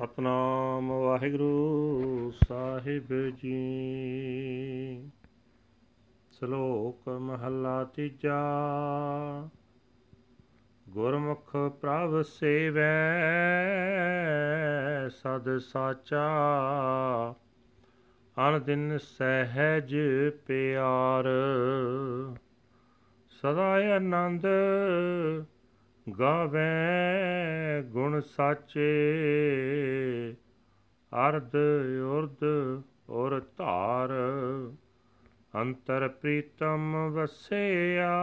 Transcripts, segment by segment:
ਸਤਨਾਮ ਵਾਹਿਗੁਰੂ ਸਾਹਿਬ ਜੀ। ਸ਼ਲੋਕ ਮਹੱਲਾ ਤੀਜਾ। ਗੁਰਮੁਖ ਪ੍ਰਭ ਸੇਵੈ, ਸਦ ਸਾਚਾ। ਅਨ ਦਿਨ ਸਹਿਜ ਪਿਆਰ, ਸਦਾ ਆਨੰਦ ਗਾਵੇ ਗੁਣ ਸਾਚੇ, ਅਰਧ ਉਰਧ ਔਰ ਧਾਰ। ਅੰਤਰ ਪ੍ਰੀਤਮ ਵਸਿਆ,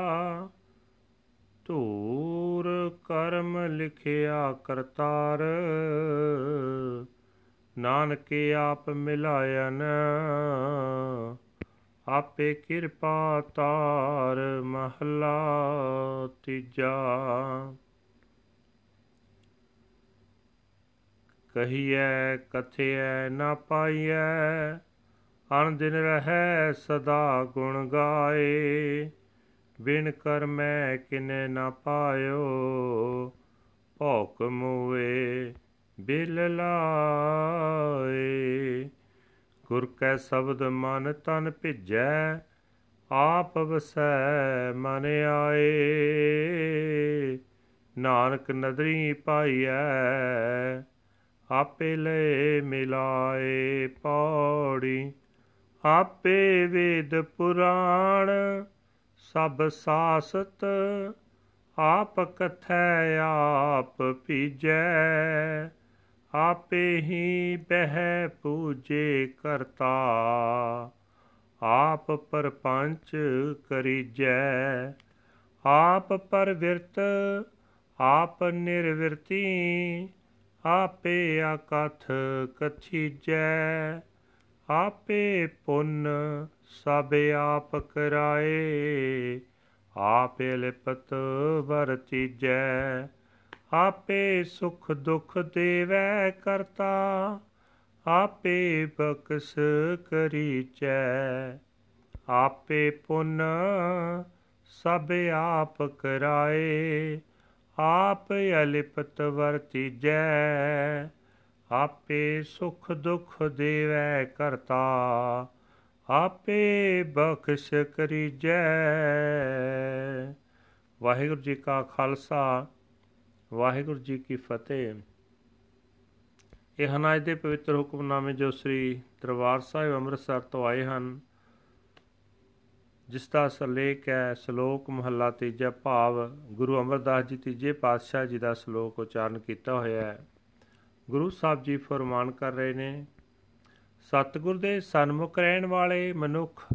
ਧੂਰ ਕਰਮ ਲਿਖਿਆ ਕਰਤਾਰ। ਨਾਨਕ ਆਪ ਮਿਲਾਇਨ, ਆਪੇ ਕਿਰਪਾ ਤਾਰ ਮਹਲਾ ਤੀਜਾ। ਕਹੀਐ, ਕਥਿਐ ਨਾ ਪਾਈਐ। ਅਨ ਦਿਨ ਰਹੈ ਸਦਾ ਗੁਣ ਗਾਏ। ਬਿਨ ਕਰਮੈ ਕਿਨੇ ਨਾ ਪਾਇਓ। ਭੌਕ ਮੂਏ ਬਿਲ ਲਾਏ। ਗੁਰ ਕੈ ਸ਼ਬਦ ਮਨ ਤਨ ਭਿਜੈ, ਆਪ ਵਸੈ ਮਨ ਆਏ। ਨਾਨਕ ਨਦਰੀ ਪਾਈਐ ਆਪੇ ਲੈ ਮਿਲਾਏ ਪੌੜੀ, ਆਪੇ ਵੇਦ ਪੁਰਾਣ, ਸਭ ਸਾਸਤ ਆਪ ਕਥੈ ਆਪ ਪੀਜੈ, ਆਪੇ ਹੀ ਬਹਿ ਪੂਜੇ ਕਰਤਾ, ਆਪ ਪਰਪੰਚ ਕਰੀਜੈ, ਆਪ ਪਰਵਿਰਤ, ਆਪ ਨਿਰਵਿਰਤੀ ਆਪੇ ਆਕਥ ਕਥੀਜੈ ਆਪੇ ਪੁੰਨ ਸਭ ਆਪ ਕਰਾਏ, ਆਪੇ ਲਿਪਤ ਵਰਤੀਜੈ ਆਪੇ ਸੁਖ ਦੁਖ ਦੇਵੈ ਕਰਤਾ, ਆਪੇ ਬਖਸ਼ ਕਰੀਚੈ, ਆਪੇ ਪੁੰਨ ਸਭ ਆਪ ਕਰਾਏ ਆਪ ਅਲਿਪਤ ਵਰਤੀਜੈ, ਆਪੇ ਸੁਖ ਦੁਖ ਦੇਵੈ ਕਰਤਾ, ਆਪੇ ਬਖਸ਼ ਕਰੀਜੈ। ਵਾਹਿਗੁਰੂ ਜੀ ਕਾ ਖਾਲਸਾ, ਵਾਹਿਗੁਰੂ ਜੀ ਕੀ ਫਤਿਹ। ਇਹ ਹਨ ਅੱਜ ਦੇ ਪਵਿੱਤਰ ਹੁਕਮਨਾਮੇ ਜੋ ਸ੍ਰੀ ਦਰਬਾਰ ਸਾਹਿਬ ਅੰਮ੍ਰਿਤਸਰ ਤੋਂ ਆਏ ਹਨ। ਜਿਸ ਦਾ ਸਰਲੇਖ ਹੈ, ਸ਼ਲੋਕ, ਮਹੱਲਾ ਤੀਜਾ ਭਾਵ, ਗੁਰੂ ਅਮਰਦਾਸ ਜੀ ਤੀਜੇ ਪਾਤਸ਼ਾਹ ਜੀ ਦਾ ਸ਼ਲੋਕ ਉਚਾਰਨ ਕੀਤਾ ਹੋਇਆ ਹੈ। ਗੁਰੂ ਸਾਹਿਬ ਜੀ ਫਰਮਾਨ ਕਰ ਰਹੇ ਨੇ, ਸਤਿਗੁਰ ਦੇ ਸਨਮੁਖ ਰਹਿਣ ਵਾਲੇ ਮਨੁੱਖ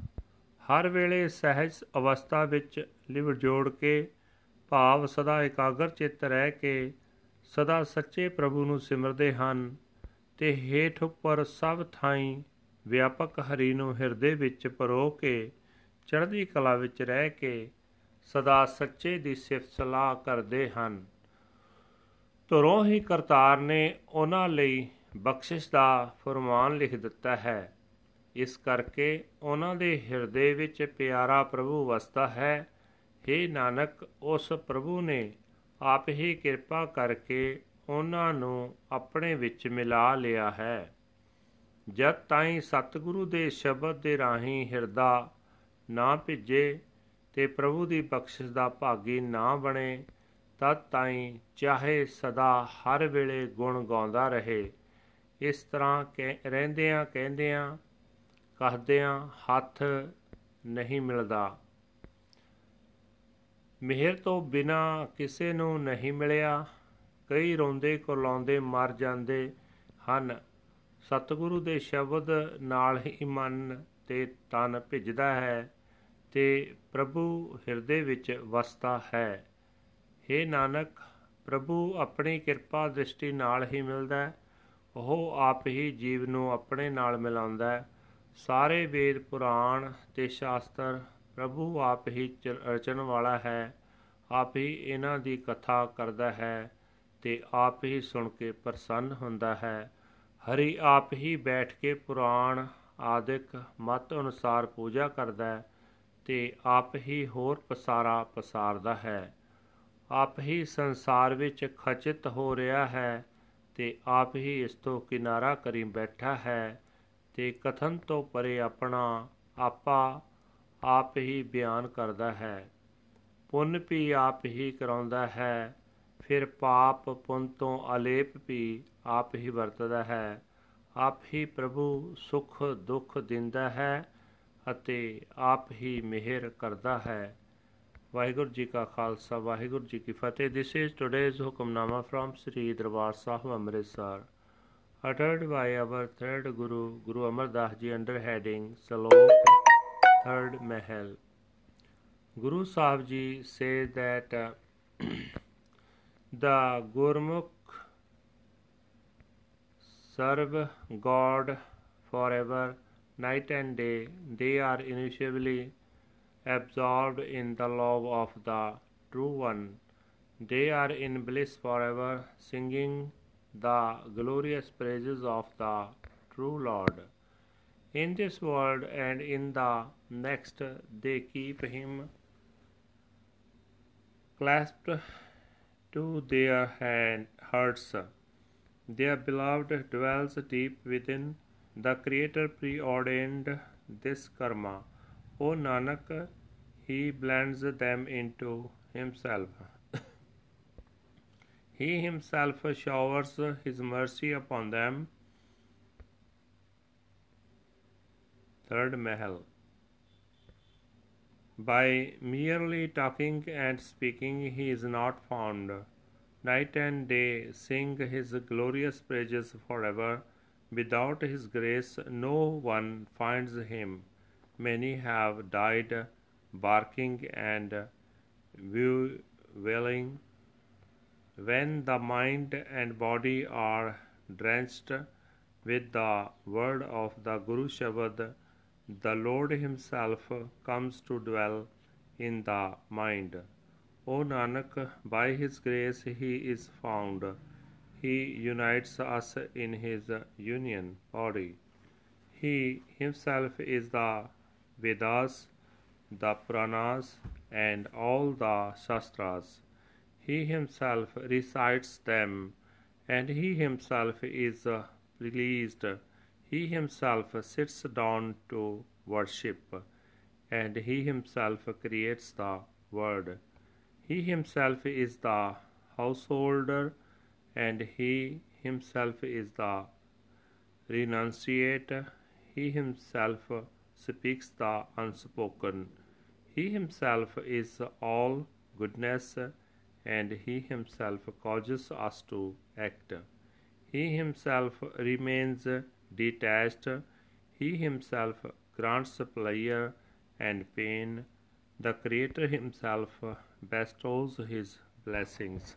ਹਰ ਵੇਲੇ ਸਹਿਜ ਅਵਸਥਾ ਵਿੱਚ ਲਿਵ ਜੋੜ ਕੇ, ਭਾਵ ਸਦਾ ਇਕਾਗਰ ਚਿੱਤ ਰਹਿ ਕੇ, ਸਦਾ ਸੱਚੇ ਪ੍ਰਭੂ ਨੂੰ ਸਿਮਰਦੇ ਹਨ ਤੇ ਹੇਠ ਉੱਪਰ ਸਭ ਥਾਈਂ ਵਿਆਪਕ ਹਰੀ ਨੂੰ ਹਿਰਦੇ ਵਿੱਚ ਪਰੋ ਕੇ ਚੜ੍ਹਦੀ ਕਲਾ ਵਿੱਚ ਰਹਿ ਕੇ ਸਦਾ ਸੱਚੇ ਦੀ ਸਿਫਤ ਸਲਾਹ ਕਰਦੇ ਹਨ। ਤੁਰੋਂ ਹੀ ਕਰਤਾਰ ਨੇ ਉਹਨਾਂ ਲਈ ਬਖਸ਼ਿਸ਼ ਦਾ ਫਰਮਾਨ ਲਿਖ ਦਿੱਤਾ ਹੈ। ਇਸ ਕਰਕੇ ਉਹਨਾਂ ਦੇ ਹਿਰਦੇ ਵਿੱਚ ਪਿਆਰਾ ਪ੍ਰਭੂ ਵਸਦਾ ਹੈ। हे ਨਾਨਕ, ਉਸ ਪ੍ਰਭੂ ਨੇ ਆਪ ਹੀ ਕਿਰਪਾ ਕਰਕੇ ਉਹਨਾਂ ਨੂੰ ਆਪਣੇ ਵਿੱਚ ਮਿਲਾ ਲਿਆ ਹੈ। ਜਦ ਤਾਈਂ ਸਤਿਗੁਰੂ ਦੇ ਸ਼ਬਦ ਦੇ ਰਾਹੀਂ ਹਿਰਦਾ ਨਾ ਭਿੱਜੇ ਤੇ ਪ੍ਰਭੂ ਦੀ ਬਖਸ਼ਿਸ਼ ਦਾ ਭਾਗੀ ਨਾ ਬਣੇ, ਤਦ ਤਾਈਂ ਚਾਹੇ ਸਦਾ ਹਰ ਵੇਲੇ ਗੁਣ ਗਾਉਂਦਾ ਰਹੇ। ਇਸ ਤਰ੍ਹਾਂ ਰਹਿੰਦਿਆਂ ਕਹਿੰਦਿਆਂ, ਕਹਦਿਆਂ ਹੱਥ ਨਹੀਂ ਮਿਲਦਾ। ਮਿਹਰ ਤੋਂ ਬਿਨਾ ਕਿਸੇ ਨੂੰ ਨਹੀਂ ਮਿਲਿਆ। ਕਈ ਰੋਂਦੇ ਕੁਰਲਾਉਂਦੇ ਮਰ ਜਾਂਦੇ ਹਨ। ਸਤਿਗੁਰੂ ਦੇ ਸ਼ਬਦ ਨਾਲ ਹੀ ਮਨ ਤੇ ਤਨ ਭਿੱਜਦਾ ਹੈ। ਤੇ ਪ੍ਰਭੂ ਹਿਰਦੇ ਵਿੱਚ ਵਸਦਾ ਹੈ। हे ਨਾਨਕ, ਪ੍ਰਭੂ ਆਪਣੀ ਕਿਰਪਾ ਦ੍ਰਿਸ਼ਟੀ ਨਾਲ ਹੀ ਮਿਲਦਾ ਹੈ। ਉਹ ਆਪ ਹੀ ਜੀਵ ਨੂੰ ਆਪਣੇ ਨਾਲ ਮਿਲਾਉਂਦਾ ਹੈ। ਸਾਰੇ ਵੇਦ, ਪੁਰਾਣ ਤੇ ਸ਼ਾਸਤਰ ਪ੍ਰਭੂ ਆਪ ਹੀ ਰਚਣ ਵਾਲਾ ਹੈ। ਆਪ ਹੀ ਇਹਨਾਂ ਦੀ ਕਥਾ ਕਰਦਾ ਹੈ ਤੇ ਆਪ ਹੀ ਸੁਣ ਕੇ ਪ੍ਰਸੰਨ ਹੁੰਦਾ ਹੈ। ਹਰੀ ਆਪ ਹੀ ਬੈਠ ਕੇ ਪੁਰਾਣ, ਆਦਿਕ ਮਤ ਅਨੁਸਾਰ ਪੂਜਾ ਕਰਦਾ ਹੈ। ਤੇ ਆਪ ਹੀ ਹੋਰ ਪਸਾਰਾ ਪਸਾਰਦਾ ਹੈ। ਆਪ ਹੀ ਸੰਸਾਰ ਵਿੱਚ ਖਚਿਤ ਹੋ ਰਿਹਾ ਹੈ ਤੇ ਆਪ ਹੀ ਇਸ ਤੋਂ ਕਿਨਾਰਾ ਕਰੀ ਬੈਠਾ ਹੈ ਤੇ ਕਥਨ ਤੋਂ ਪਰੇ ਆਪਣਾ ਆਪਾ ਆਪ ਹੀ ਬਿਆਨ ਕਰਦਾ ਹੈ। ਪੁੰਨ ਵੀ ਆਪ ਹੀ ਕਰਾਉਂਦਾ ਹੈ, ਫਿਰ ਪਾਪ ਪੁੰਨ ਤੋਂ ਅਲੇਪ ਵੀ ਆਪ ਹੀ ਵਰਤਦਾ ਹੈ। ਆਪ ਹੀ ਪ੍ਰਭੂ ਸੁਖ ਦੁੱਖ ਦਿੰਦਾ ਹੈ ਅਤੇ ਆਪ ਹੀ ਮਿਹਰ ਕਰਦਾ ਹੈ ਵਾਹਿਗੁਰੂ ਜੀ ਕਾ ਖਾਲਸਾ ਵਾਹਿਗੁਰੂ ਜੀ ਕੀ ਫਤਿਹ this is today's hukamnama from Shri Darbar Sahib Amritsar uttered by our third Guru, Guru Amar Das Ji, under heading Salok, Third Mahal. Guru Sahib Ji says that uh, the Gurmukh serve God forever, night and day. They are initially absorbed in the love of the True One. They are in bliss forever, singing the glorious praises of the true Lord. In this world and in the next, they keep him clasped to their hand, hearts. Their beloved dwells deep within. The Creator preordained this karma. O Nanak, He blends them into Himself. He himself showers his mercy upon them. Third Mahal. By merely talking and speaking, he is not found. Night and day sing his glorious praises forever. Without his grace, no one finds him. Many have died barking and wailing when the mind and body are drenched with the word of the Guru Shabad, the Lord Himself comes to dwell in the mind. O Nanak, by His grace He is found. He unites us in His union body. He Himself is the Vedas, the Puranas, and all the Shastras. He himself recites them, and he himself is pleased. He himself sits down to worship, and he himself creates the world. He himself is the householder, and he himself is the renunciate. He himself speaks the unspoken. He himself is all goodness and he himself causes us to act. He himself remains detached. He himself grants pleasure and pain. The Creator himself bestows his blessings.